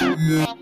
Yeah.